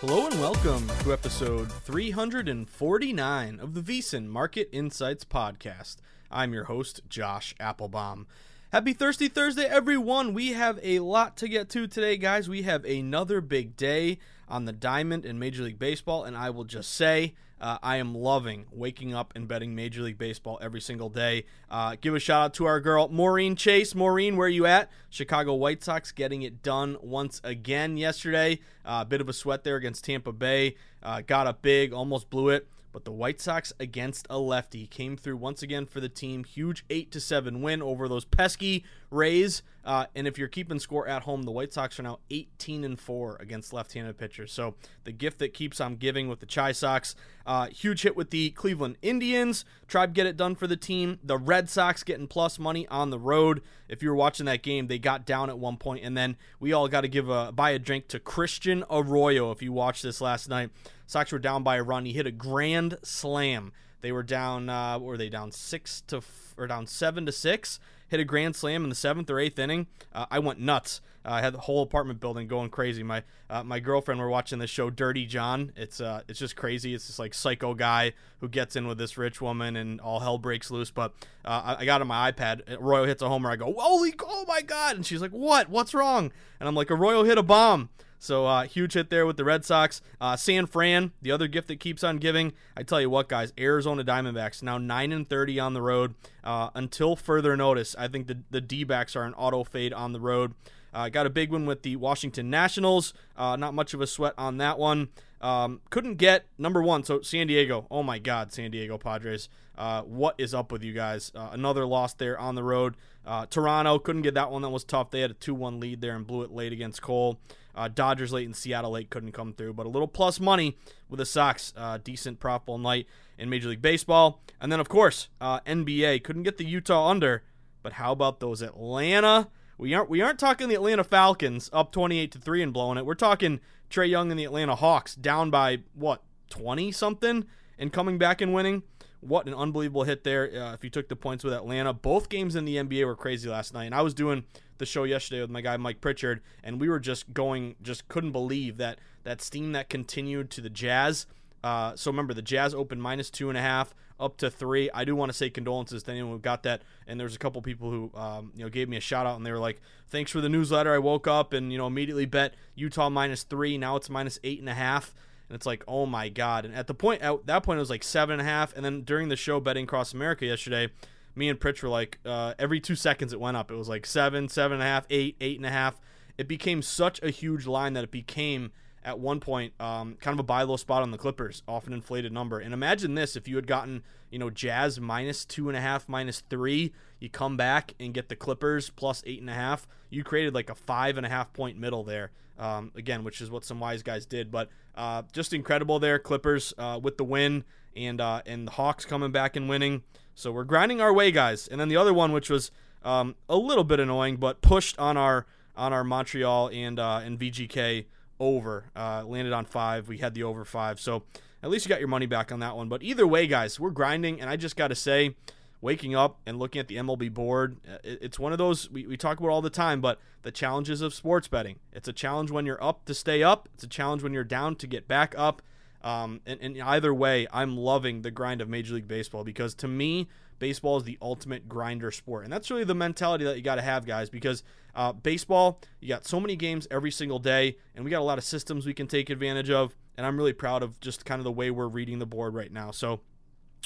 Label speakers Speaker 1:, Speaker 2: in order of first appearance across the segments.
Speaker 1: Hello and welcome to episode 349 of the VSiN Market Insights Podcast. I'm your host, Josh Appelbaum. Happy Thirsty Thursday, everyone. We have a lot to get to today, guys. We have another big day on the diamond in Major League Baseball, and I will just say uh, I am loving waking up and betting Major League Baseball every single day. Uh, give a shout out to our girl, Maureen Chase. Maureen, where you at? Chicago White Sox getting it done once again yesterday. A uh, bit of a sweat there against Tampa Bay. Uh, got up big, almost blew it. But the White Sox against a lefty came through once again for the team. Huge 8 to 7 win over those pesky Rays. Uh, and if you're keeping score at home, the White Sox are now 18 and 4 against left-handed pitchers. So the gift that keeps on giving with the Chi Sox. Uh, huge hit with the Cleveland Indians. Tribe get it done for the team. The Red Sox getting plus money on the road. If you were watching that game, they got down at one point, and then we all got to give a buy a drink to Christian Arroyo. If you watched this last night, Sox were down by a run. He hit a grand slam. They were down. Uh, were they down six to f- or down seven to six? Hit a grand slam in the seventh or eighth inning. Uh, I went nuts. Uh, I had the whole apartment building going crazy. My uh, my girlfriend were watching this show, Dirty John. It's uh it's just crazy. It's this like psycho guy who gets in with this rich woman and all hell breaks loose. But uh, I, I got on my iPad. Arroyo hits a homer. I go, holy, oh my god! And she's like, what? What's wrong? And I'm like, Arroyo hit a bomb. So uh, huge hit there with the Red Sox. Uh, San Fran, the other gift that keeps on giving. I tell you what, guys, Arizona Diamondbacks now nine and thirty on the road. Uh, until further notice, I think the the D-backs are an auto fade on the road. Uh, got a big one with the Washington Nationals. Uh, not much of a sweat on that one. Um, couldn't get number one. So San Diego. Oh my God, San Diego Padres. Uh, what is up with you guys? Uh, another loss there on the road. Uh, Toronto couldn't get that one. That was tough. They had a 2 1 lead there and blew it late against Cole. Uh, Dodgers late and Seattle late couldn't come through, but a little plus money with the Sox. Uh, decent profitable night in Major League Baseball. And then, of course, uh, NBA couldn't get the Utah under, but how about those Atlanta? We aren't we aren't talking the Atlanta Falcons up 28 to 3 and blowing it. We're talking Trae Young and the Atlanta Hawks down by what, 20 something and coming back and winning. What an unbelievable hit there. Uh, if you took the points with Atlanta, both games in the NBA were crazy last night. And I was doing the show yesterday with my guy Mike Pritchard, and we were just going, just couldn't believe that that steam that continued to the Jazz. Uh, so remember, the Jazz opened minus two and a half up to three. I do want to say condolences to anyone who got that. And there's a couple people who um, you know gave me a shout out, and they were like, "Thanks for the newsletter." I woke up and you know immediately bet Utah minus three. Now it's minus eight and a half. And it's like, oh my god! And at the point, at that point, it was like seven and a half. And then during the show, betting across America yesterday, me and Pritch were like, uh, every two seconds it went up. It was like seven, seven and a half, eight, eight and a half. It became such a huge line that it became at one point um, kind of a buy low spot on the Clippers, off an inflated number. And imagine this if you had gotten, you know, Jazz minus two and a half, minus three, you come back and get the Clippers plus eight and a half. You created like a five and a half point middle there. Um, again, which is what some wise guys did, but uh, just incredible there. Clippers uh, with the win, and uh, and the Hawks coming back and winning. So we're grinding our way, guys. And then the other one, which was um, a little bit annoying, but pushed on our on our Montreal and uh, and VGK over. Uh, landed on five. We had the over five. So at least you got your money back on that one. But either way, guys, we're grinding, and I just got to say waking up and looking at the MLB board, uh, it's one of those we, we talk about all the time, but the challenges of sports betting. It's a challenge when you're up to stay up, it's a challenge when you're down to get back up. Um, and, and either way, I'm loving the grind of Major League Baseball because to me, baseball is the ultimate grinder sport. And that's really the mentality that you got to have, guys, because uh, baseball, you got so many games every single day, and we got a lot of systems we can take advantage of. And I'm really proud of just kind of the way we're reading the board right now. So,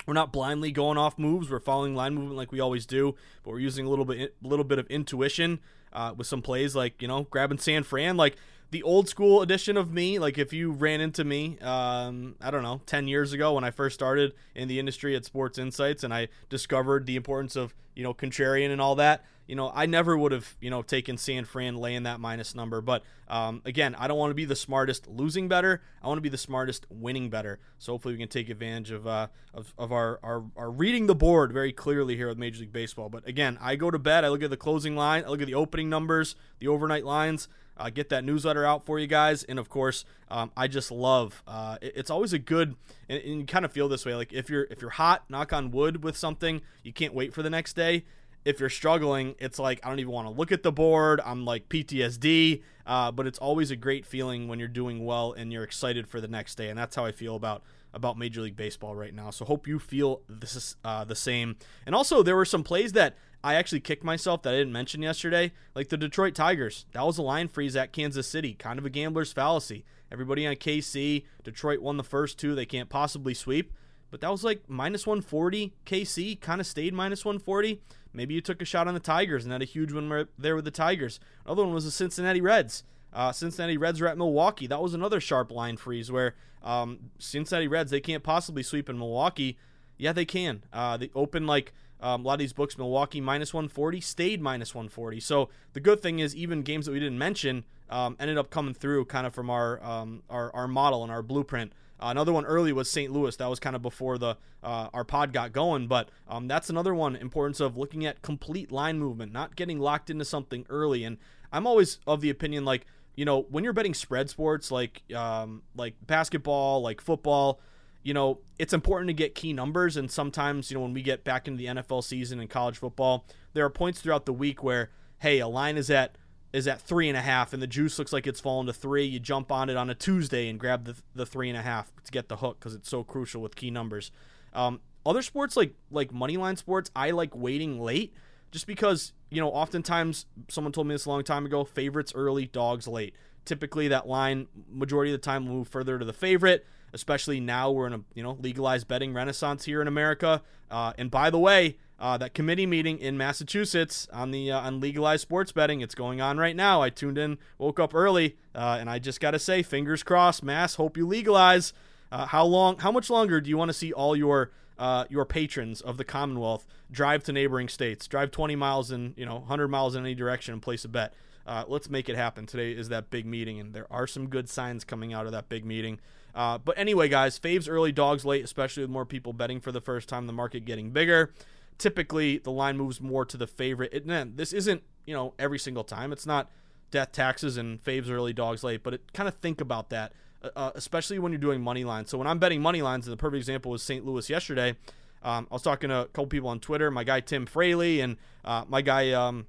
Speaker 1: we're not blindly going off moves. We're following line movement like we always do, but we're using a little bit, a little bit of intuition uh, with some plays like you know grabbing San Fran, like the old school edition of me. Like if you ran into me, um, I don't know, ten years ago when I first started in the industry at Sports Insights, and I discovered the importance of you know contrarian and all that you know, I never would have, you know, taken San Fran laying that minus number. But um, again, I don't want to be the smartest losing better. I want to be the smartest winning better. So hopefully we can take advantage of uh, of, of our, our, our reading the board very clearly here with Major League Baseball. But again, I go to bed, I look at the closing line, I look at the opening numbers, the overnight lines. Uh, get that newsletter out for you guys, and of course, um, I just love. Uh, it, it's always a good, and, and you kind of feel this way. Like if you're if you're hot, knock on wood with something, you can't wait for the next day if you're struggling, it's like I don't even want to look at the board. I'm like PTSD, uh, but it's always a great feeling when you're doing well and you're excited for the next day, and that's how I feel about about Major League Baseball right now. So hope you feel this is uh, the same. And also, there were some plays that I actually kicked myself that I didn't mention yesterday, like the Detroit Tigers. That was a line freeze at Kansas City, kind of a gambler's fallacy. Everybody on KC, Detroit won the first two; they can't possibly sweep. But that was like minus 140. KC kind of stayed minus 140. Maybe you took a shot on the Tigers and had a huge one there with the Tigers. Another one was the Cincinnati Reds. Uh, Cincinnati Reds are at Milwaukee. That was another sharp line freeze where um, Cincinnati Reds they can't possibly sweep in Milwaukee. Yeah, they can. Uh, they open like um, a lot of these books. Milwaukee minus 140 stayed minus 140. So the good thing is even games that we didn't mention um, ended up coming through kind of from our um, our, our model and our blueprint. Uh, another one early was St. Louis. That was kind of before the uh, our pod got going, but um, that's another one. Importance of looking at complete line movement, not getting locked into something early. And I'm always of the opinion like you know when you're betting spread sports like um, like basketball, like football. You know, it's important to get key numbers, and sometimes, you know, when we get back into the NFL season and college football, there are points throughout the week where, hey, a line is at is at three and a half, and the juice looks like it's fallen to three. You jump on it on a Tuesday and grab the, the three and a half to get the hook because it's so crucial with key numbers. Um, other sports like like money line sports, I like waiting late just because you know oftentimes someone told me this a long time ago. Favorites early, dogs late. Typically, that line majority of the time will move further to the favorite. Especially now we're in a you know legalized betting renaissance here in America. Uh, and by the way, uh, that committee meeting in Massachusetts on the uh, on legalized sports betting. It's going on right now. I tuned in, woke up early, uh, and I just got to say, fingers crossed, Mass. Hope you legalize. Uh, how long? How much longer do you want to see all your uh, your patrons of the Commonwealth drive to neighboring states, drive 20 miles in you know 100 miles in any direction and place a bet? Uh, let's make it happen. Today is that big meeting, and there are some good signs coming out of that big meeting. But anyway, guys, faves early, dogs late, especially with more people betting for the first time, the market getting bigger typically the line moves more to the favorite. It, man, this isn't you know every single time. It's not death taxes and faves early, dogs late. But it, kind of think about that, uh, uh, especially when you're doing money lines. So when I'm betting money lines, and the perfect example was St. Louis yesterday. Um, I was talking to a couple people on Twitter, my guy Tim Fraley and uh, my guy um,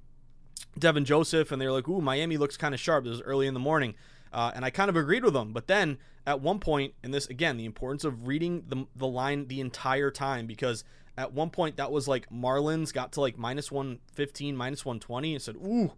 Speaker 1: Devin Joseph, and they were like, "Ooh, Miami looks kind of sharp." This was early in the morning, uh, and I kind of agreed with them. But then at one point, and this again, the importance of reading the the line the entire time because at one point, that was like Marlins got to like minus 115, minus 120, and said, Ooh,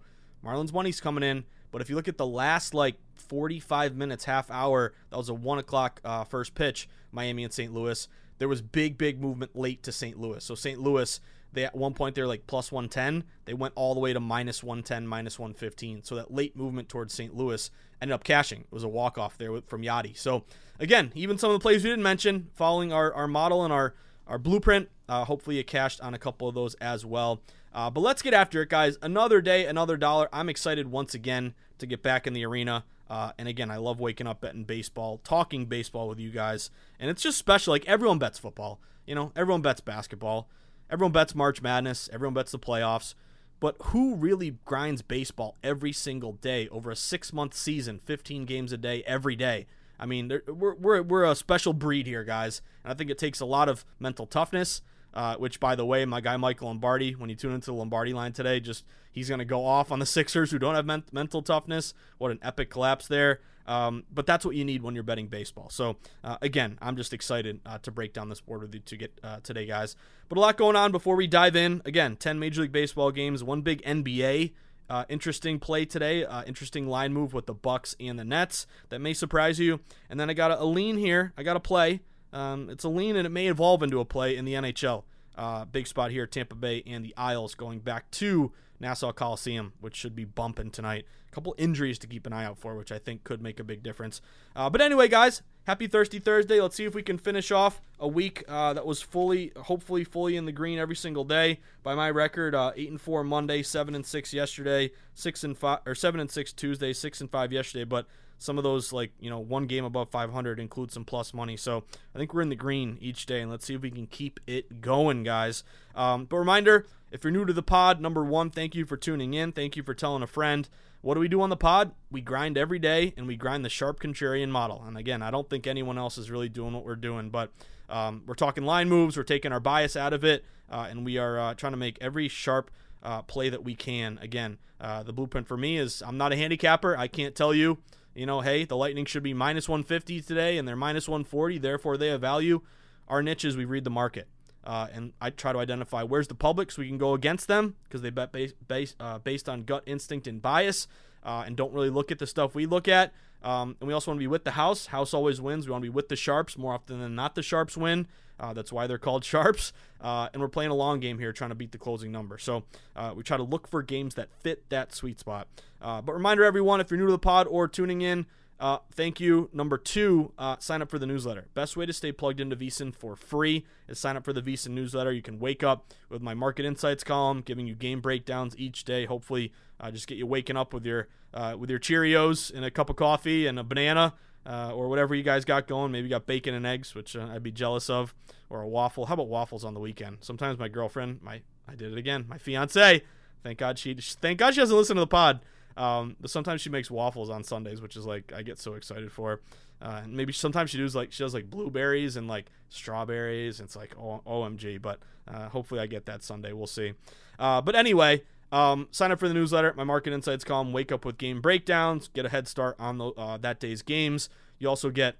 Speaker 1: Marlins money's coming in. But if you look at the last like 45 minutes, half hour, that was a one o'clock uh, first pitch, Miami and St. Louis. There was big, big movement late to St. Louis. So St. Louis, they at one point they're like plus 110. They went all the way to minus 110, minus 115. So that late movement towards St. Louis ended up cashing. It was a walk off there from Yadi. So again, even some of the plays we didn't mention, following our, our model and our our blueprint. Uh, hopefully, it cashed on a couple of those as well. Uh, but let's get after it, guys. Another day, another dollar. I'm excited once again to get back in the arena. Uh, and again, I love waking up betting baseball, talking baseball with you guys. And it's just special. Like, everyone bets football. You know, everyone bets basketball. Everyone bets March Madness. Everyone bets the playoffs. But who really grinds baseball every single day over a six month season, 15 games a day, every day? I mean, we're, we're, we're a special breed here, guys. And I think it takes a lot of mental toughness, uh, which, by the way, my guy Michael Lombardi, when you tune into the Lombardi line today, just he's going to go off on the Sixers who don't have men- mental toughness. What an epic collapse there. Um, but that's what you need when you're betting baseball. So, uh, again, I'm just excited uh, to break down this board with you to get uh, today, guys. But a lot going on before we dive in. Again, 10 Major League Baseball games, one big NBA uh, interesting play today. Uh, interesting line move with the Bucks and the Nets that may surprise you. And then I got a, a lean here. I got a play. Um, it's a lean and it may evolve into a play in the NHL. Uh, big spot here, Tampa Bay and the Isles going back to Nassau Coliseum, which should be bumping tonight. A couple injuries to keep an eye out for, which I think could make a big difference. Uh, but anyway, guys, happy Thirsty Thursday. Let's see if we can finish off a week uh, that was fully, hopefully, fully in the green every single day. By my record, uh, eight and four Monday, seven and six yesterday, six and five or seven and six Tuesday, six and five yesterday. But some of those, like you know, one game above 500 includes some plus money. So I think we're in the green each day, and let's see if we can keep it going, guys. Um, but reminder if you're new to the pod, number one, thank you for tuning in. Thank you for telling a friend. What do we do on the pod? We grind every day and we grind the sharp contrarian model. And again, I don't think anyone else is really doing what we're doing, but um, we're talking line moves. We're taking our bias out of it, uh, and we are uh, trying to make every sharp uh, play that we can. Again, uh, the blueprint for me is I'm not a handicapper. I can't tell you, you know, hey, the Lightning should be minus 150 today and they're minus 140, therefore they have value. Our niche is we read the market. Uh, and I try to identify where's the public so we can go against them because they bet base, base, uh, based on gut instinct and bias uh, and don't really look at the stuff we look at. Um, and we also want to be with the house. House always wins. We want to be with the sharps more often than not. The sharps win. Uh, that's why they're called sharps. Uh, and we're playing a long game here, trying to beat the closing number. So uh, we try to look for games that fit that sweet spot. but reminder, everyone, if you're new to the pod or tuning in, uh, thank you. Number two, uh, sign up for the newsletter. Best way to stay plugged into VSiN for free is sign up for the VSiN newsletter. You can wake up with my market insights column, giving you game breakdowns each day. Hopefully, uh, just get you waking up with your uh, with your Cheerios and a cup of coffee and a banana. Uh, or whatever you guys got going. Maybe you got bacon and eggs, which uh, I'd be jealous of, or a waffle. How about waffles on the weekend? Sometimes my girlfriend, my I did it again. My fiance, thank God she, thank God she doesn't listen to the pod. Um, but sometimes she makes waffles on Sundays, which is like I get so excited for. Uh, and maybe sometimes she does like she does like blueberries and like strawberries. And it's like oh, OMG. But uh, hopefully I get that Sunday. We'll see. Uh, but anyway, um, sign up for the newsletter. My market insights column. Wake up with game breakdowns. Get a head start on the, uh, that day's games. You also get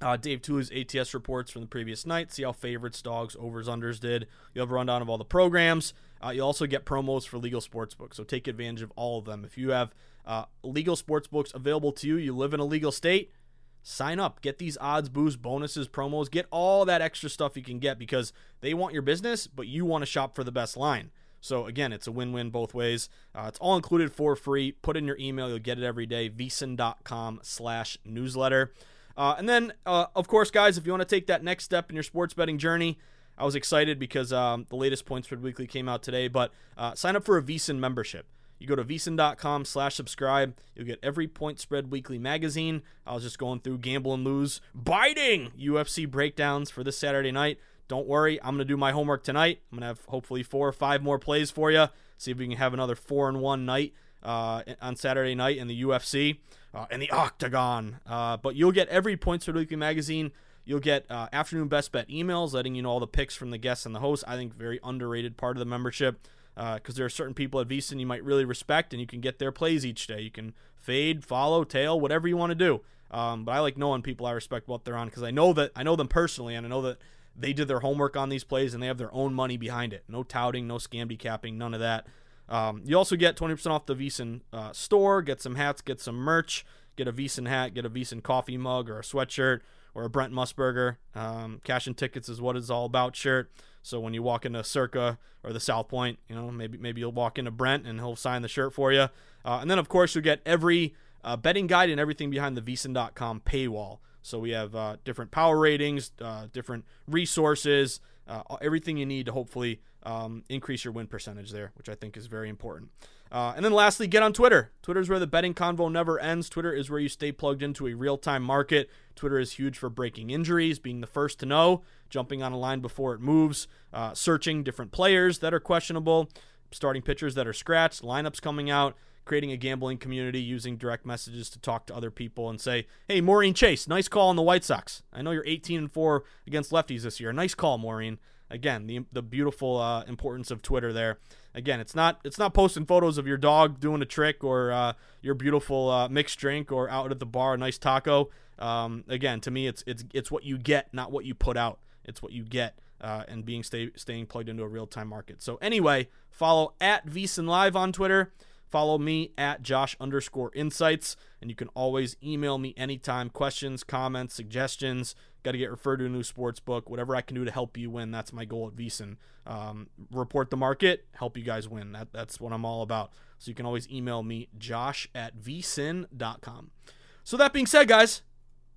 Speaker 1: uh, Dave Tuley's ATS reports from the previous night. See how favorites, dogs, overs, unders did. You'll have a rundown of all the programs. Uh, you also get promos for legal sportsbooks, so take advantage of all of them. If you have uh, legal sportsbooks available to you, you live in a legal state, sign up. Get these odds, boosts, bonuses, promos. Get all that extra stuff you can get because they want your business, but you want to shop for the best line. So again, it's a win-win both ways. Uh, it's all included for free. Put in your email, you'll get it every day. VSiN.com slash newsletter. Uh, and then, uh, of course, guys, if you want to take that next step in your sports betting journey, I was excited because um, the latest Points Spread Weekly came out today. But uh, sign up for a VSiN membership. You go to vsin.com slash subscribe. You'll get every Point Spread Weekly magazine. I was just going through Gamble and Lose, biting UFC breakdowns for this Saturday night. Don't worry, I'm going to do my homework tonight. I'm going to have hopefully four or five more plays for you. See if we can have another four and one night uh, on Saturday night in the UFC, uh, in the Octagon. Uh, but you'll get every Points Spread Weekly magazine You'll get uh, afternoon best bet emails letting you know all the picks from the guests and the host. I think very underrated part of the membership because uh, there are certain people at VSiN you might really respect and you can get their plays each day. You can fade, follow, tail, whatever you want to do. Um, but I like knowing people I respect what they're on because I know that I know them personally and I know that they did their homework on these plays and they have their own money behind it. No touting, no scam decapping, none of that. Um, you also get 20% off the VSiN uh, store. Get some hats, get some merch, get a VSiN hat, get a VSiN coffee mug or a sweatshirt or a Brent Musburger. Um, cash and tickets is what it's all about shirt. So when you walk into Circa or the South Point, you know maybe maybe you'll walk into Brent and he'll sign the shirt for you. Uh, and then of course you'll get every uh, betting guide and everything behind the VSiN.com paywall. So we have uh, different power ratings, uh, different resources, uh, everything you need to hopefully um, increase your win percentage there, which I think is very important. Uh, and then lastly, get on Twitter. Twitter is where the betting convo never ends. Twitter is where you stay plugged into a real time market. Twitter is huge for breaking injuries, being the first to know, jumping on a line before it moves, uh, searching different players that are questionable, starting pitchers that are scratched, lineups coming out, creating a gambling community, using direct messages to talk to other people and say, "Hey, Maureen Chase, nice call on the White Sox. I know you're 18 and four against lefties this year. Nice call, Maureen." Again, the the beautiful uh, importance of Twitter there. Again, it's not it's not posting photos of your dog doing a trick or uh, your beautiful uh, mixed drink or out at the bar a nice taco. Um, again, to me, it's it's it's what you get, not what you put out. It's what you get. Uh, and being stay, staying plugged into a real time market. So anyway, follow at VSiN Live on Twitter. Follow me at Josh underscore insights, and you can always email me anytime. Questions, comments, suggestions. Got to get referred to a new sports book. Whatever I can do to help you win, that's my goal at VSiN. Um, report the market, help you guys win. That, that's what I'm all about. So you can always email me, josh at vsin.com. So that being said, guys,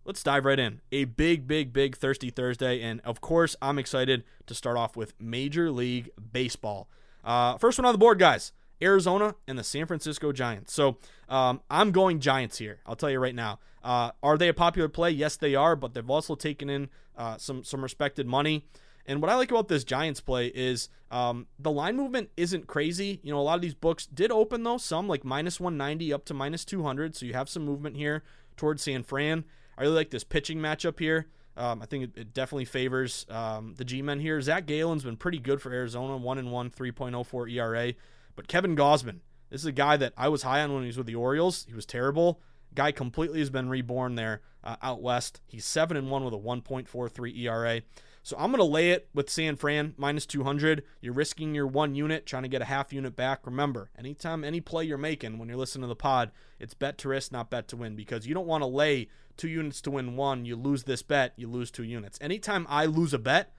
Speaker 1: let's dive right in. A big, big, big Thirsty Thursday. And of course, I'm excited to start off with Major League Baseball. Uh, first one on the board, guys. Arizona, and the San Francisco Giants. So um, I'm going Giants here. I'll tell you right now. Uh, are they a popular play? Yes, they are, but they've also taken in uh, some some respected money. And what I like about this Giants play is um, the line movement isn't crazy. You know, a lot of these books did open though, some like minus 190 up to minus 200. So you have some movement here towards San Fran. I really like this pitching matchup here. Um, I think it, it definitely favors um, the G men here. Zac Gallen's been pretty good for Arizona, one and one, 3.04 ERA. But Kevin Gausman, this is a guy that I was high on when he was with the Orioles. He was terrible. Guy completely has been reborn there uh, out west. He's seven and one with a 1.43 ERA. So I'm gonna lay it with San Fran minus 200. You're risking your one unit, trying to get a half unit back. Remember, anytime any play you're making when you're listening to the pod, it's bet to risk, not bet to win, because you don't want to lay two units to win one. You lose this bet, you lose two units. Anytime I lose a bet,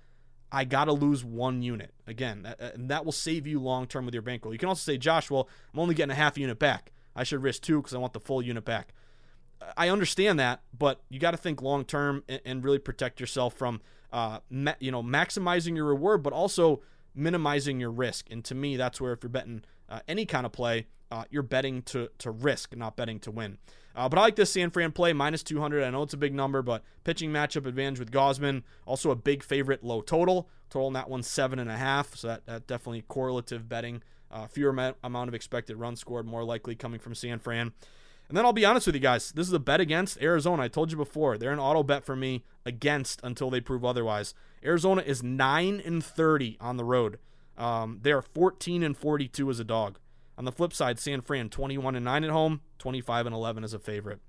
Speaker 1: I got to lose one unit. Again, that, and that will save you long term with your bankroll. You can also say, Josh, well, I'm only getting a half unit back. I should risk two because I want the full unit back. I understand that, but you got to think long term and, and, really protect yourself from, uh, ma- you know, maximizing your reward, but also minimizing your risk. And to me, that's where if you're betting uh, any kind of play, uh, you're betting to to risk, not betting to win. Uh, but I like this San Fran play, minus 200. I know it's a big number, but pitching matchup advantage with Gausman. Also a big favorite, low total. Total in that one, 7.5. So that, that definitely correlative betting. Uh, fewer amount of expected runs scored, more likely coming from San Fran. And then I'll be honest with you guys. This is a bet against Arizona. I told you before. They're an auto bet for me against until they prove otherwise. Arizona is 9 and 30 on the road. Um, they are 14 and 42 as a dog. On the flip side, San Fran 21 and 9 at home, 25 and 11 as a favorite.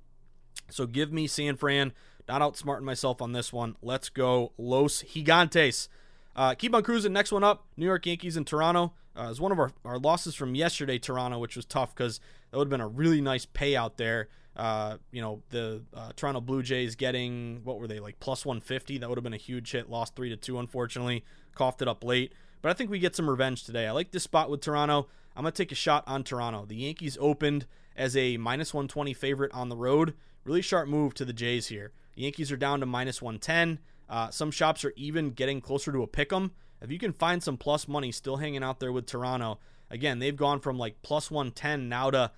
Speaker 1: So give me San Fran. Not outsmarting myself on this one. Let's go Los Gigantes. Uh, keep on cruising. Next one up, New York Yankees and Toronto. Uh, is one of our, our losses from yesterday, Toronto, which was tough because that would have been a really nice payout there. Uh, you know, the uh, Toronto Blue Jays getting, what were they, like plus 150? That would have been a huge hit. Lost 3 to 2, unfortunately. Coughed it up late. But I think we get some revenge today. I like this spot with Toronto. I'm going to take a shot on Toronto. The Yankees opened as a minus 120 favorite on the road. Really sharp move to the Jays here. The Yankees are down to minus 110. Uh, some shops are even getting closer to a pick 'em. If you can find some plus money still hanging out there with Toronto, again, they've gone from like plus 110 now to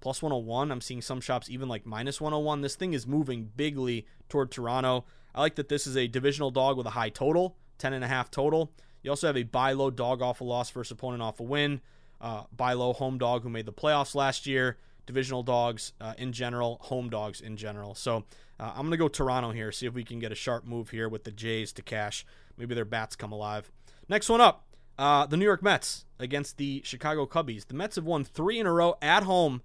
Speaker 1: plus 101. I'm seeing some shops even like minus 101. This thing is moving bigly toward Toronto. I like that this is a divisional dog with a high total, 10.5 total. You also have a buy low dog off a loss versus opponent off a win uh, buy low home dog who made the playoffs last year, divisional dogs uh, in general, home dogs in general. So uh, I'm going to go Toronto here, see if we can get a sharp move here with the Jays to cash. Maybe their bats come alive. Next one up uh, the New York Mets against the Chicago Cubbies. The Mets have won three in a row at home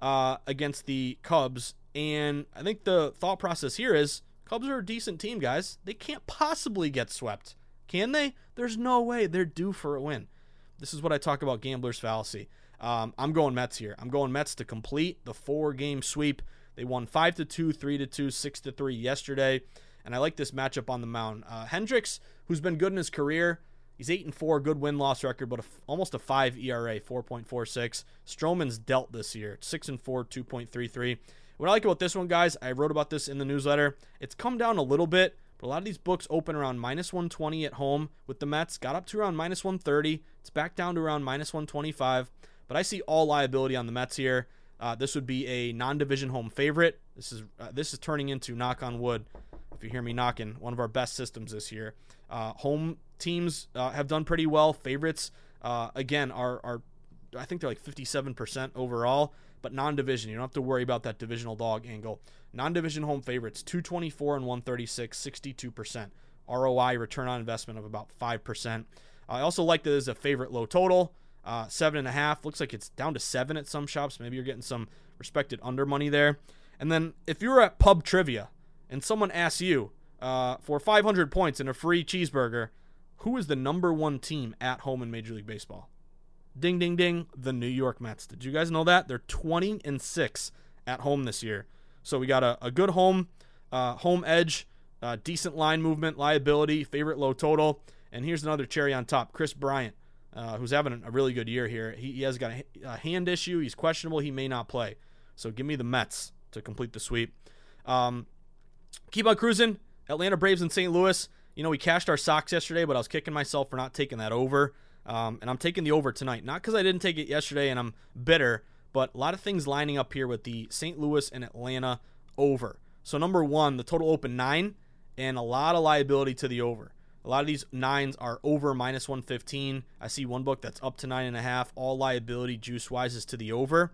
Speaker 1: uh, against the Cubs. And I think the thought process here is Cubs are a decent team, guys. They can't possibly get swept. Can they? There's no way. They're due for a win. This is what I talk about gambler's fallacy. Um, I'm going Mets here. I'm going Mets to complete the four game sweep. They won 5 to 2, 3 to 2, 6 to 3 yesterday. And I like this matchup on the mound. Uh, Hendricks, who's been good in his career, He's eight and four, good win loss record, but almost a five ERA, 4.46. Stroman's dealt this year, six and four, 2.33. What I like about this one, guys, I wrote about this in the newsletter. It's come down a little bit, but a lot of these books open around minus 120 at home with the Mets. Got up to around minus 130. It's back down to around minus 125. But I see all liability on the Mets here. Uh, this would be a non-division home favorite. This is uh, this is turning into knock on wood. If you hear me knocking, one of our best systems this year. Uh, home teams uh, have done pretty well. Favorites uh, again are are I think they're like 57% overall but non-division. You don't have to worry about that divisional dog angle. Non-division home favorites, 224 and 136, 62%. ROI, return on investment of about 5%. I also like that as a favorite low total. Uh, seven and a half looks like it's down to seven at some shops. Maybe you're getting some respected under money there. And then if you're at pub trivia and someone asks you uh, for 500 points and a free cheeseburger, who is the number one team at home in Major League Baseball? Ding ding ding, the New York Mets. Did you guys know that? They're 20 and 6 at home this year. So we got a, a good home uh, home edge, uh, decent line movement, liability, favorite low total. And here's another cherry on top. Kris Bryant, uh, who's having a really good year here. He, he has got a, a, hand issue. He's questionable. He may not play. So give me the Mets to complete the sweep. Um, keep on cruising. Atlanta Braves and St. Louis. You know, we cashed our socks yesterday, but I was kicking myself for not taking that over. Um, and I'm taking the over tonight. Not because I didn't take it yesterday and I'm bitter, but a lot of things lining up here with the St. Louis and Atlanta over. So, number one, the total open nine, and a lot of liability to the over. A lot of these nines are over minus 115. I see one book that's up to nine and a half. All liability juice wise is to the over.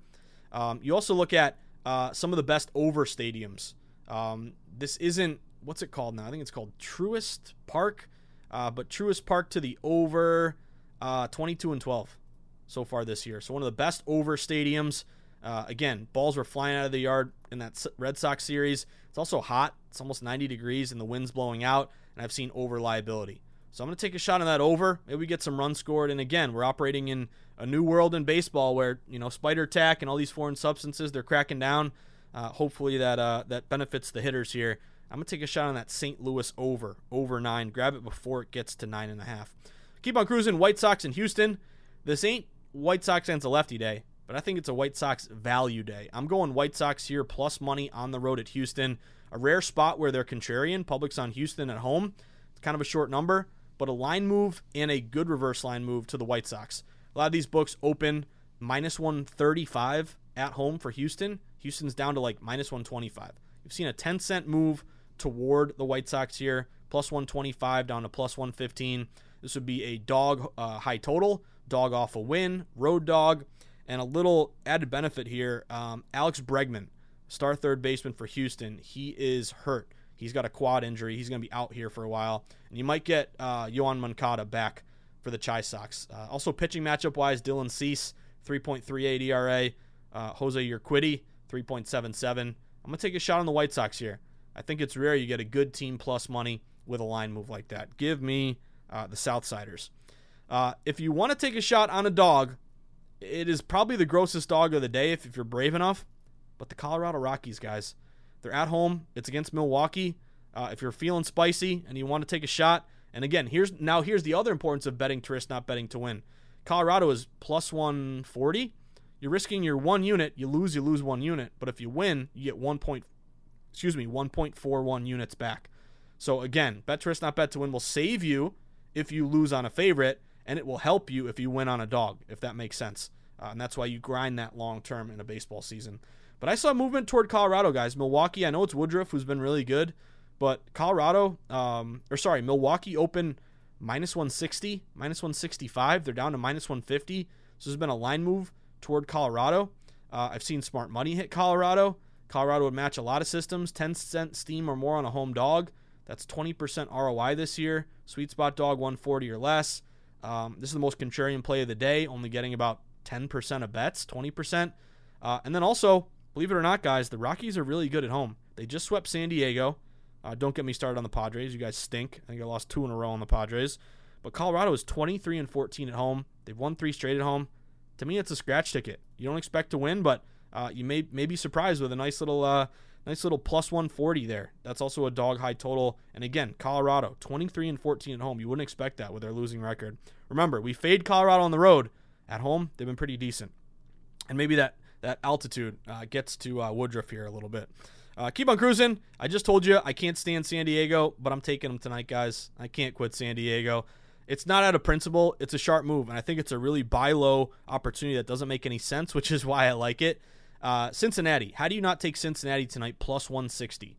Speaker 1: Um, you also look at uh, some of the best over stadiums. Um, this isn't what's it called now? I think it's called Truist Park, uh, but Truist Park to the over. Uh, 22 and 12 so far this year. So one of the best over stadiums. Uh, again, balls were flying out of the yard in that Red Sox series. It's also hot. It's almost 90 degrees and the wind's blowing out. And I've seen over liability. So I'm going to take a shot on that over. Maybe we get some runs scored. And again, we're operating in a new world in baseball where you know spider tack and all these foreign substances they're cracking down. Uh, hopefully that uh, that benefits the hitters here. I'm gonna take a shot on that St. Louis over over nine. Grab it before it gets to nine and a half. Keep on cruising. White Sox in Houston. This ain't White Sox and a lefty day, but I think it's a White Sox value day. I'm going White Sox here plus money on the road at Houston. A rare spot where they're contrarian. Public's on Houston at home. It's kind of a short number, but a line move and a good reverse line move to the White Sox. A lot of these books open minus 135 at home for Houston. Houston's down to like minus 125. You've seen a 10 cent move toward the White Sox here, plus 125 down to plus 115. This would be a dog uh, high total, dog off a win, road dog, and a little added benefit here. Um, Alex Bregman, star third baseman for Houston, he is hurt. He's got a quad injury. He's going to be out here for a while. And you might get uh, Moncada back for the Chi Sox. Uh, also, pitching matchup wise, Dylan Cease, 3.38 ERA. Uh, Jose Urquidy, 3.77. I'm going to take a shot on the White Sox here. I think it's rare you get a good team plus money with a line move like that. Give me uh, the Southsiders. Uh, if you want to take a shot on a dog, it is probably the grossest dog of the day if, if you're brave enough. But the Colorado Rockies, guys, they're at home. It's against Milwaukee. Uh, if you're feeling spicy and you want to take a shot, and again, here's now here's the other importance of betting to risk, not betting to win. Colorado is plus 140. You're risking your one unit. You lose, you lose one unit. But if you win, you get one point, excuse me, 1.41 units back. So again, bet to risk, not bet to win will save you if you lose on a favorite, and it will help you if you win on a dog, if that makes sense. Uh, and that's why you grind that long term in a baseball season. But I saw movement toward Colorado, guys. Milwaukee, I know it's Woodruff who's been really good, but Colorado, um, or sorry, Milwaukee open minus 160, minus 165. They're down to minus 150. So there's been a line move toward Colorado. Uh, I've seen smart money hit Colorado. Colorado would match a lot of systems, 10 cent steam or more on a home dog. That's 20% ROI this year. Sweet spot dog 140 or less. Um, this is the most contrarian play of the day, only getting about 10% of bets, 20%. Uh, and then also, believe it or not, guys, the Rockies are really good at home. They just swept San Diego. Uh, don't get me started on the Padres. You guys stink. I think I lost two in a row on the Padres. But Colorado is 23 and 14 at home. They've won three straight at home. To me, it's a scratch ticket. You don't expect to win, but uh, you may may be surprised with a nice little uh, Nice little plus 140 there. That's also a dog high total. And again, Colorado 23 and 14 at home. You wouldn't expect that with their losing record. Remember, we fade Colorado on the road. At home, they've been pretty decent. And maybe that that altitude uh, gets to uh, Woodruff here a little bit. Uh, keep on cruising. I just told you I can't stand San Diego, but I'm taking them tonight, guys. I can't quit San Diego. It's not out of principle. It's a sharp move, and I think it's a really buy low opportunity that doesn't make any sense, which is why I like it. Uh, Cincinnati. How do you not take Cincinnati tonight plus 160?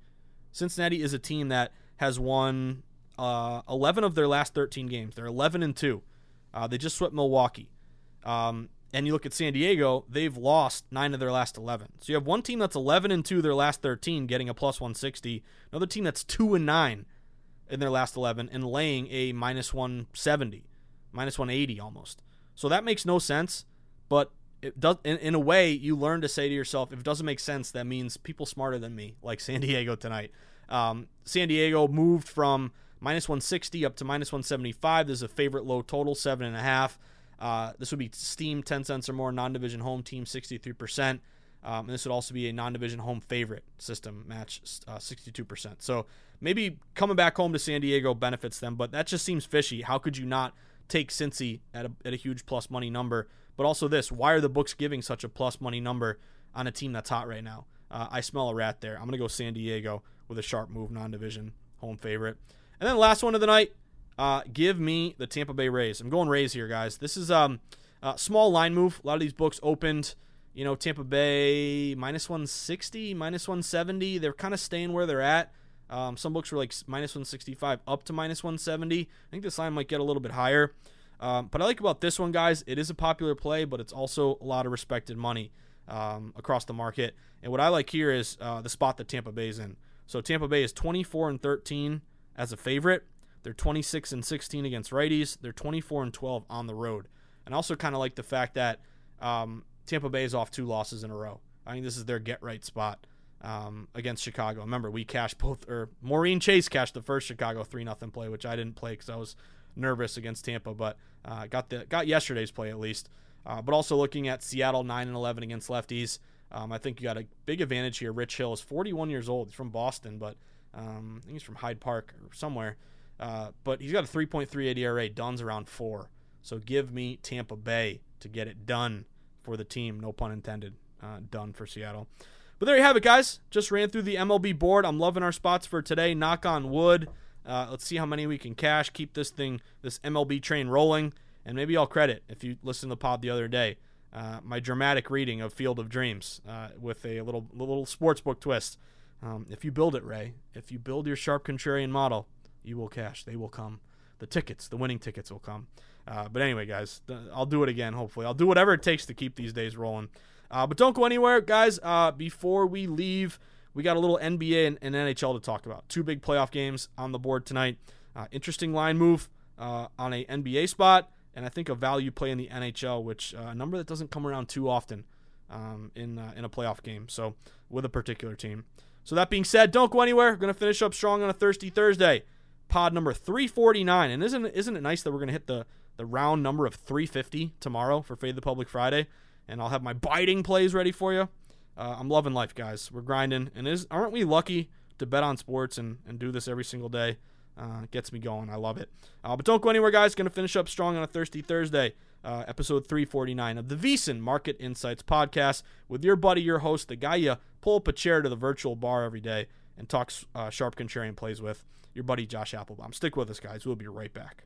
Speaker 1: Cincinnati is a team that has won uh, 11 of their last 13 games. They're 11 and two. Uh, they just swept Milwaukee. Um, and you look at San Diego, they've lost nine of their last 11. So you have one team that's 11 and two their last 13, getting a plus 160. Another team that's two and nine in their last 11 and laying a minus 170, minus 180 almost. So that makes no sense. But it does in, in a way you learn to say to yourself if it doesn't make sense that means people smarter than me like san diego tonight. Um, san diego moved from minus 160 up to minus 175 there's a favorite low total seven and a half. Uh, this would be steam 10 cents or more non-division home team 63% um, and this would also be a non-division home favorite system match uh, 62% so maybe coming back home to san diego benefits them but that just seems fishy. How could you not take cincy at a, at a huge plus money number but also this: why are the books giving such a plus money number on a team that's hot right now? Uh, I smell a rat there. I'm gonna go San Diego with a sharp move, non-division home favorite. And then last one of the night, uh, give me the Tampa Bay Rays. I'm going Rays here, guys. This is um a small line move. A lot of these books opened, you know, Tampa Bay minus 160, minus 170. They're kind of staying where they're at. Um, some books were like minus 165 up to minus 170. I think this line might get a little bit higher. Um, but I like about this one, guys, it is a popular play, but it's also a lot of respected money um, across the market. And what I like here is uh, the spot that Tampa Bay is in. So Tampa Bay is 24 and 13 as a favorite. They're 26 and 16 against righties. They're 24 and 12 on the road. And also kind of like the fact that um, Tampa Bay is off two losses in a row. I think this is their get right spot um, against Chicago. Remember, we cashed both, or Maureen Chase cashed the first Chicago three nothing play, which I didn't play because I was nervous against Tampa, but uh, got the got yesterday's play at least. Uh, but also looking at Seattle nine and eleven against lefties, um, I think you got a big advantage here. Rich Hill is 41 years old. He's from Boston, but um, I think he's from Hyde Park or somewhere. Uh, but he's got a 3.38 ERA. Dunn's around four. So give me Tampa Bay to get it done for the team. No pun intended. Uh, done for Seattle. But there you have it, guys. Just ran through the MLB board. I'm loving our spots for today. Knock on wood. Uh, let's see how many we can cash. Keep this thing, this MLB train rolling. And maybe I'll credit, if you listened to the pod the other day, uh, my dramatic reading of Field of Dreams uh, with a little little sports book twist. Um, if you build it, Ray, if you build your sharp contrarian model, you will cash. They will come. The tickets, the winning tickets will come. Uh, but anyway, guys, I'll do it again, hopefully. I'll do whatever it takes to keep these days rolling. Uh, but don't go anywhere, guys. Uh, before we leave, we got a little NBA and, and, NHL to talk about. Two big playoff games on the board tonight. Uh, interesting line move uh, on a NBA spot, and I think a value play in the NHL, which uh, a number that doesn't come around too often um, in uh, in a playoff game. So with a particular team. So that being said, don't go anywhere. We're gonna finish up strong on a thirsty Thursday. Pod number 349, and isn't isn't it nice that we're gonna hit the the round number of 350 tomorrow for Fade the Public Friday, and I'll have my biting plays ready for you. Uh, I'm loving life, guys. We're grinding, and is aren't we lucky to bet on sports and, and do this every single day? Uh, gets me going. I love it. Uh, but don't go anywhere, guys. Going to finish up strong on a thirsty Thursday, uh, episode 349 of the VSiN Market Insights podcast with your buddy, your host, the guy you pull up a chair to the virtual bar every day and talks uh, sharp contrarian plays with, your buddy Josh Appelbaum. Stick with us, guys. We'll be right back.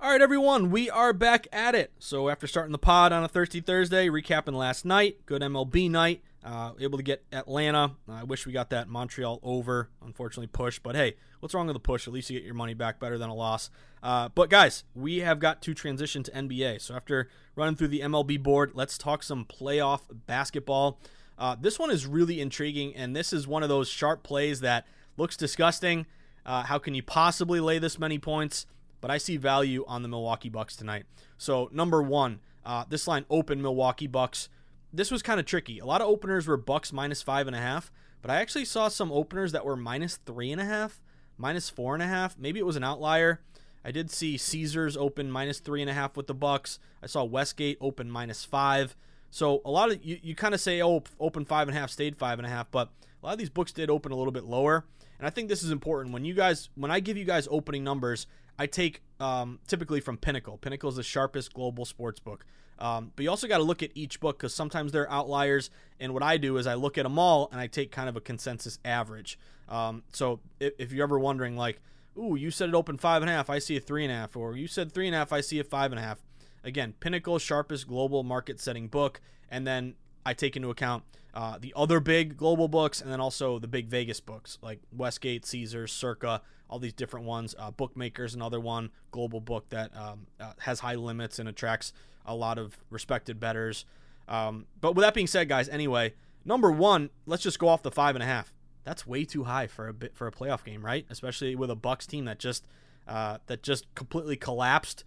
Speaker 1: All right, everyone, we are back at it. So after starting the pod on a Thirsty Thursday, recapping last night, good MLB night, uh, able to get Atlanta. I wish we got that Montreal over. Unfortunately, push. But hey, what's wrong with the push? At least you get your money back better than a loss. Uh, but guys, we have got to transition to NBA. So after running through the MLB board, let's talk some playoff basketball. Uh, this one is really intriguing, and this is one of those sharp plays that looks disgusting. Uh, how can you possibly lay this many points? But I see value on the Milwaukee Bucks tonight. So number one, uh, this line open Milwaukee Bucks this was kind of tricky. A lot of openers were Bucks minus five and a half, but I actually saw some openers that were minus three and a half, minus four and a half. Maybe it was an outlier. I did see Caesars open minus three and a half with the Bucks. I saw Westgate open minus five. So a lot of you, you kind of say, oh, open five and a half, stayed five and a half, but a lot of these books did open a little bit lower. And I think this is important. When you guys, when I give you guys opening numbers, I take um, typically from Pinnacle. Pinnacle is the sharpest global sports book. Um, but you also got to look at each book because sometimes they're outliers. And what I do is I look at them all and I take kind of a consensus average. Um, so if, if, you're ever wondering, like, ooh, you said it opened five and a half, I see a three and a half, or you said three and a half, I see a five and a half. Again, Pinnacle, sharpest global market setting book. And then I take into account uh, the other big global books and then also the big Vegas books like Westgate, Caesars, Circa, all these different ones. Uh, Bookmakers, another one, global book that um, uh, has high limits and attracts a lot of respected betters. Um, but with that being said, guys, anyway, number one, let's just go off the five and a half. That's way too high for a bit for a playoff game, right? Especially with a Bucks team that just uh, that just completely collapsed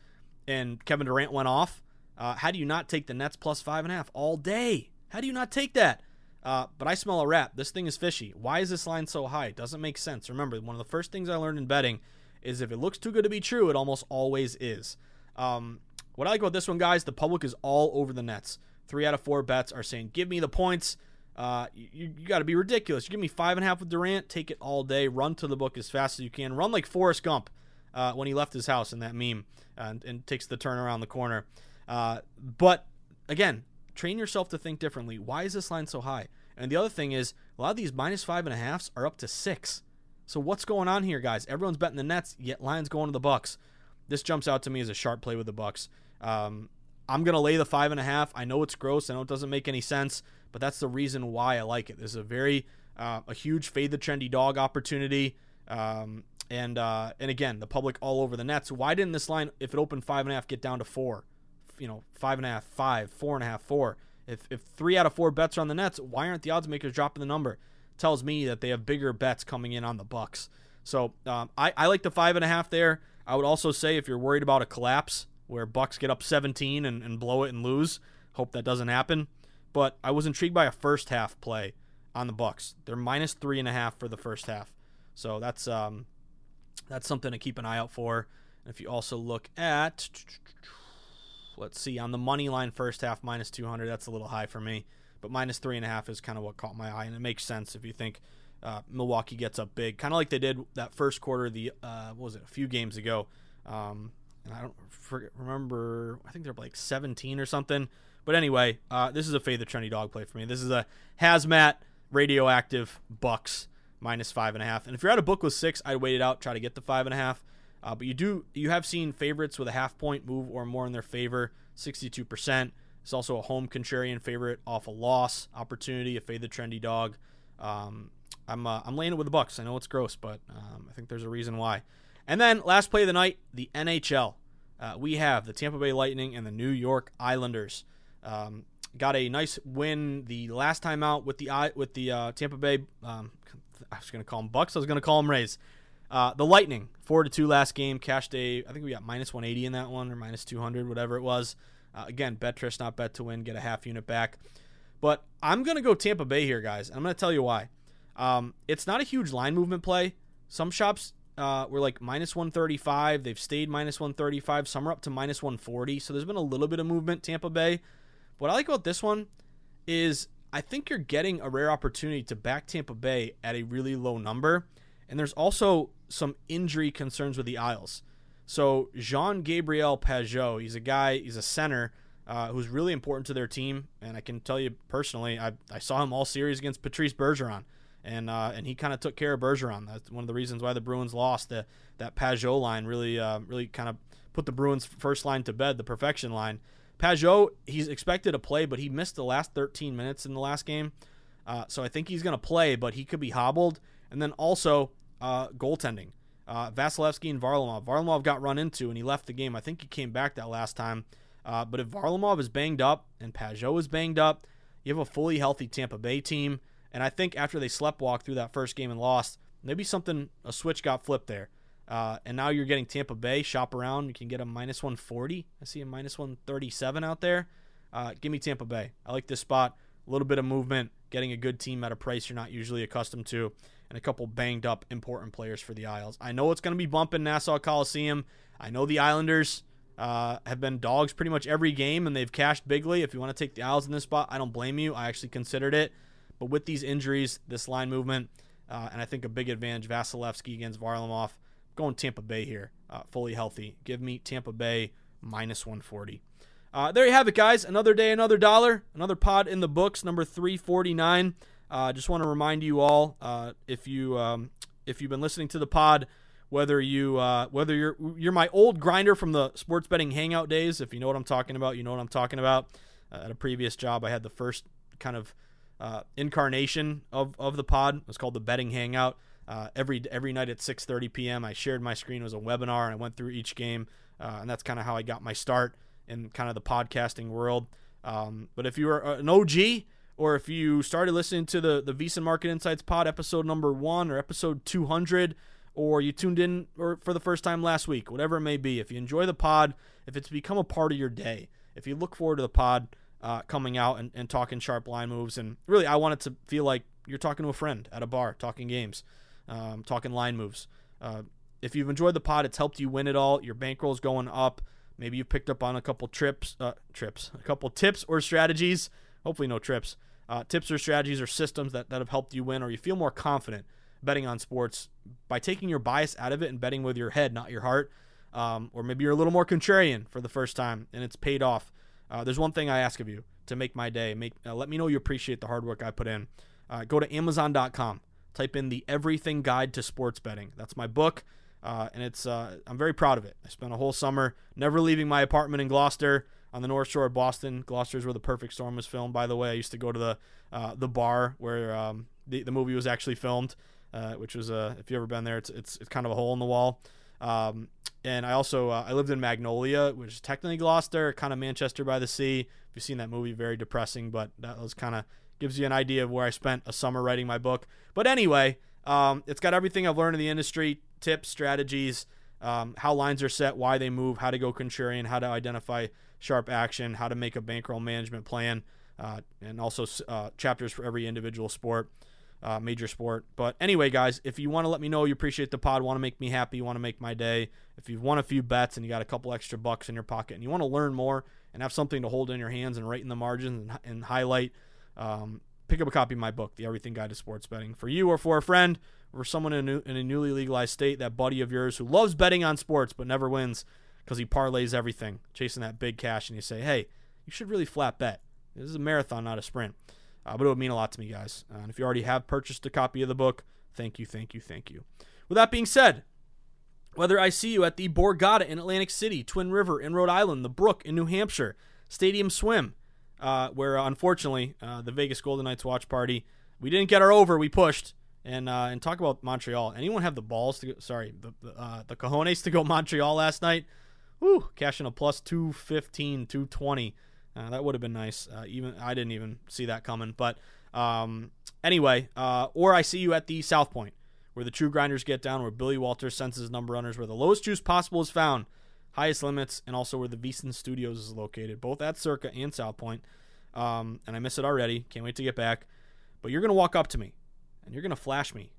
Speaker 1: and Kevin Durant went off. Uh, how do you not take the Nets plus five and a half all day? How do you not take that? Uh, but I smell a rat. This thing is fishy. Why is this line so high? It doesn't make sense. Remember, one of the first things I learned in betting is if it looks too good to be true, it almost always is. Um, what I like about this one, guys, the public is all over the Nets. Three out of four bets are saying, give me the points. Uh, you, you got to be ridiculous. You give me five and a half with Durant, take it all day, run to the book as fast as you can, run like Forrest Gump uh, when he left his house in that meme and, and takes the turn around the corner. Uh, but again, train yourself to think differently. Why is this line so high? And the other thing is, a lot of these minus five and a halfs are up to six. So what's going on here, guys? Everyone's betting the Nets, yet lines going to the Bucks. This jumps out to me as a sharp play with the Bucks. Um, I'm gonna lay the five and a half. I know it's gross. I know it doesn't make any sense, but that's the reason why I like it. This is a very uh, a huge fade the trendy dog opportunity. Um, and uh, and again, the public all over the Nets. Why didn't this line, if it opened five and a half, get down to four? You know, five and a half, five, four and a half, four. If if three out of four bets are on the Nets, why aren't the odds makers dropping the number? Tells me that they have bigger bets coming in on the Bucks. So um, I, I like the five and a half there. I would also say if you're worried about a collapse, where Bucks get up 17 and, and blow it and lose. Hope that doesn't happen. But I was intrigued by a first half play on the Bucks. They're minus three and a half for the first half, so that's um, that's something to keep an eye out for. And if you also look at, let's see, on the money line first half minus 200, that's a little high for me. But minus three and a half is kind of what caught my eye, and it makes sense if you think uh, Milwaukee gets up big, kind of like they did that first quarter. The uh, what was it? A few games ago. Um, and I don't forget, remember. I think they're like 17 or something. But anyway, uh, this is a fade the trendy dog play for me. This is a hazmat radioactive bucks minus five and a half. And if you're at a book with six, I'd wait it out, try to get the five and a half. Uh, but you do you have seen favorites with a half point move or more in their favor, 62%. It's also a home contrarian favorite off a loss opportunity, a fade the trendy dog. Um, I'm uh, I'm laying it with the Bucks. I know it's gross, but um, I think there's a reason why. And then last play of the night, the NHL. Uh, we have the Tampa Bay Lightning and the New York Islanders. Um, got a nice win the last time out with the with the uh, Tampa Bay. Um, I was going to call them Bucks. I was going to call them Rays. Uh, the Lightning four to two last game Cash day, I think we got minus 180 in that one or minus 200, whatever it was. Uh, again, bet Trish, not bet to win. Get a half unit back. But I'm going to go Tampa Bay here, guys. I'm going to tell you why. Um, it's not a huge line movement play. Some shops uh, were like minus 135. They've stayed minus 135. Some are up to minus 140. So there's been a little bit of movement, Tampa Bay. What I like about this one is I think you're getting a rare opportunity to back Tampa Bay at a really low number. And there's also some injury concerns with the Isles. So Jean Gabriel Pageau, he's a guy, he's a center uh, who's really important to their team. And I can tell you personally, I, I saw him all series against Patrice Bergeron. And, uh, and he kind of took care of Bergeron. That's one of the reasons why the Bruins lost. The, that Pageau line really uh, really kind of put the Bruins first line to bed, the perfection line. Pageau, he's expected to play, but he missed the last 13 minutes in the last game. Uh, so I think he's going to play, but he could be hobbled. And then also uh, goaltending. Uh, Vasilevskiy and Varlamov. Varlamov got run into and he left the game. I think he came back that last time. Uh, but if Varlamov is banged up and Pageau is banged up, you have a fully healthy Tampa Bay team. And I think after they slept walk through that first game and lost, maybe something, a switch got flipped there. Uh, and now you're getting Tampa Bay. Shop around. You can get a minus 140. I see a minus 137 out there. Uh, give me Tampa Bay. I like this spot. A little bit of movement, getting a good team at a price you're not usually accustomed to, and a couple banged up important players for the Isles. I know it's going to be bumping Nassau Coliseum. I know the Islanders uh, have been dogs pretty much every game, and they've cashed bigly. If you want to take the Isles in this spot, I don't blame you. I actually considered it. But with these injuries, this line movement, uh, and I think a big advantage, Vasilevskiy against Varlamov, going Tampa Bay here, uh, fully healthy. Give me Tampa Bay minus 140. Uh, there you have it, guys. Another day, another dollar. Another pod in the books, number 349. Uh, just want to remind you all, uh, if you um, if you've been listening to the pod, whether you uh, whether you're you're my old grinder from the sports betting hangout days, if you know what I'm talking about, you know what I'm talking about. Uh, at a previous job, I had the first kind of uh, incarnation of, of the pod. It was called the Betting Hangout. Uh, every every night at 6:30 p.m. I shared my screen. It was a webinar, and I went through each game, and that's kind of how I got my start in kind of the podcasting world. Um, but if you are an OG, or if you started listening to the the VSiN Market Insights pod episode number one or episode 200, or you tuned in or for the first time last week, whatever it may be, if you enjoy the pod, if it's become a part of your day, if you look forward to the pod uh, coming out and, and talking sharp line moves, and really I want it to feel like you're talking to a friend at a bar, talking games um, talking line moves. Uh, if you've enjoyed the pod, it's helped you win it all. Your bankroll's going up. Maybe you picked up on a couple trips, uh, trips, a couple tips or strategies. Hopefully, no trips. Uh, tips or strategies or systems that, that have helped you win, or you feel more confident betting on sports by taking your bias out of it and betting with your head, not your heart. Um, or maybe you're a little more contrarian for the first time and it's paid off. Uh, there's one thing I ask of you to make my day. Make uh, let me know you appreciate the hard work I put in. Uh, go to Amazon.com type in the Everything Guide to Sports Betting. That's my book, uh, and it's uh, I'm very proud of it. I spent a whole summer never leaving my apartment in Gloucester on the North Shore of Boston. Gloucester's where The Perfect Storm was filmed. By the way, I used to go to the uh, the bar where um, the the movie was actually filmed, uh, which was uh, if you ever been there, it's it's, it's kind of a hole in the wall. Um, and I also uh, I lived in Magnolia, which is technically Gloucester, kind of Manchester by the Sea. If you've seen that movie, very depressing, but that was kind of gives you an idea of where I spent a summer writing my book. But anyway, um, it's got everything I've learned in the industry tips, strategies, um, how lines are set, why they move, how to go contrarian, how to identify sharp action, how to make a bankroll management plan, uh, and also uh, chapters for every individual sport. Uh, major sport. But anyway, guys, if you want to let me know you appreciate the pod, want to make me happy, you want to make my day, if you've won a few bets and you got a couple extra bucks in your pocket and you want to learn more and have something to hold in your hands and write in the margins and, and highlight um, pick up a copy of my book, The Everything Guide to Sports Betting, for you or for a friend or someone in a, new, in a newly legalized state, that buddy of yours who loves betting on sports but never wins because he parlays everything, chasing that big cash, and you say, hey, you should really flat bet. This is a marathon, not a sprint. Uh, but it would mean a lot to me, guys. Uh, and if you already have purchased a copy of the book, thank you, thank you, thank you. With that being said, whether I see you at the Borgata in Atlantic City, Twin River in Rhode Island, the Brook in New Hampshire, Stadium Swim, uh, where unfortunately uh, the Vegas Golden Knights watch party, we didn't get our over, we pushed. And uh, and talk about Montreal. Anyone have the balls to go? Sorry, the the, uh, the cojones to go Montreal last night? Woo, cashing a plus 215, 220. Uh, that would have been nice. Uh, even I didn't even see that coming. But um, anyway, uh, or I see you at the South Point, where the true grinders get down, where Billy Walters senses number runners, where the lowest juice possible is found, highest limits, and also where the VSiN Studios is located, both at Circa and South Point. Um, and I miss it already. Can't wait to get back. But you're gonna walk up to me, and you're gonna flash me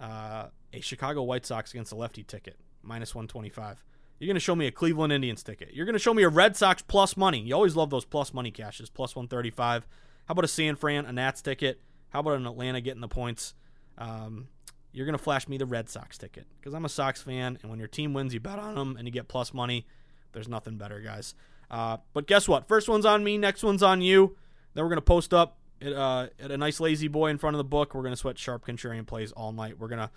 Speaker 1: uh, a Chicago White Sox against a lefty ticket, minus 125. You're going to show me a Cleveland Indians ticket. You're going to show me a Red Sox plus money. You always love those plus money cashes, plus 135. How about a San Fran, a Nats ticket? How about an Atlanta getting the points? Um, you're going to flash me the Red Sox ticket because I'm a Sox fan, and when your team wins, you bet on them and you get plus money. There's nothing better, guys. Uh, but guess what? First one's on me, next one's on you. Then we're going to post up at, uh, at a nice lazy boy in front of the book. We're going to sweat sharp contrarian plays all night. We're going to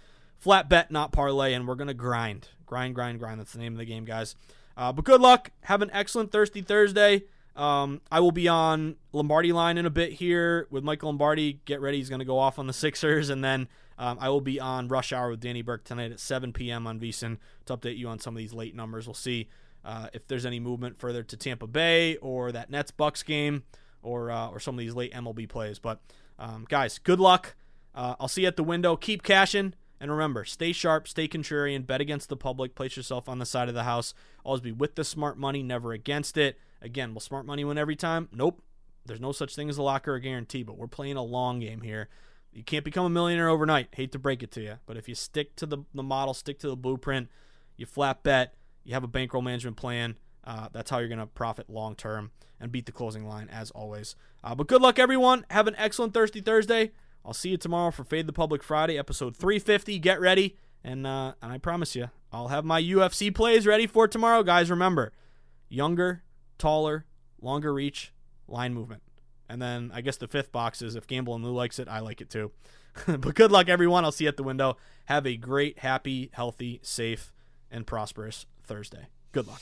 Speaker 1: flat bet, not parlay, and we're going to grind. Grind, grind, grind. That's the name of the game, guys. Uh, but good luck. Have an excellent Thirsty Thursday. Um, I will be on Lombardi line in a bit here with Michael Lombardi. Get ready. He's going to go off on the Sixers. And then um, I will be on Rush Hour with Danny Burke tonight at 7 p.m. on VSiN to update you on some of these late numbers. We'll see uh, if there's any movement further to Tampa Bay or that Nets Bucks game or, uh, or some of these late MLB plays. But um, guys, good luck. Uh, I'll see you at the window. Keep cashing. And remember, stay sharp, stay contrarian, bet against the public, place yourself on the side of the house. Always be with the smart money, never against it. Again, will smart money win every time? Nope. There's no such thing as a lock or a guarantee, but we're playing a long game here. You can't become a millionaire overnight. Hate to break it to you. But if you stick to the, the model, stick to the blueprint, you flat bet, you have a bankroll management plan, uh, that's how you're going to profit long term and beat the closing line as always. Uh, but good luck, everyone. Have an excellent Thirsty Thursday. I'll see you tomorrow for Fade the Public Friday, episode 350. Get ready. And, uh, and I promise you, I'll have my UFC plays ready for tomorrow. Guys, remember younger, taller, longer reach, line movement. And then I guess the fifth box is if Gamble and Lou likes it, I like it too. but good luck, everyone. I'll see you at the window. Have a great, happy, healthy, safe, and prosperous Thursday. Good luck.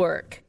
Speaker 2: Network.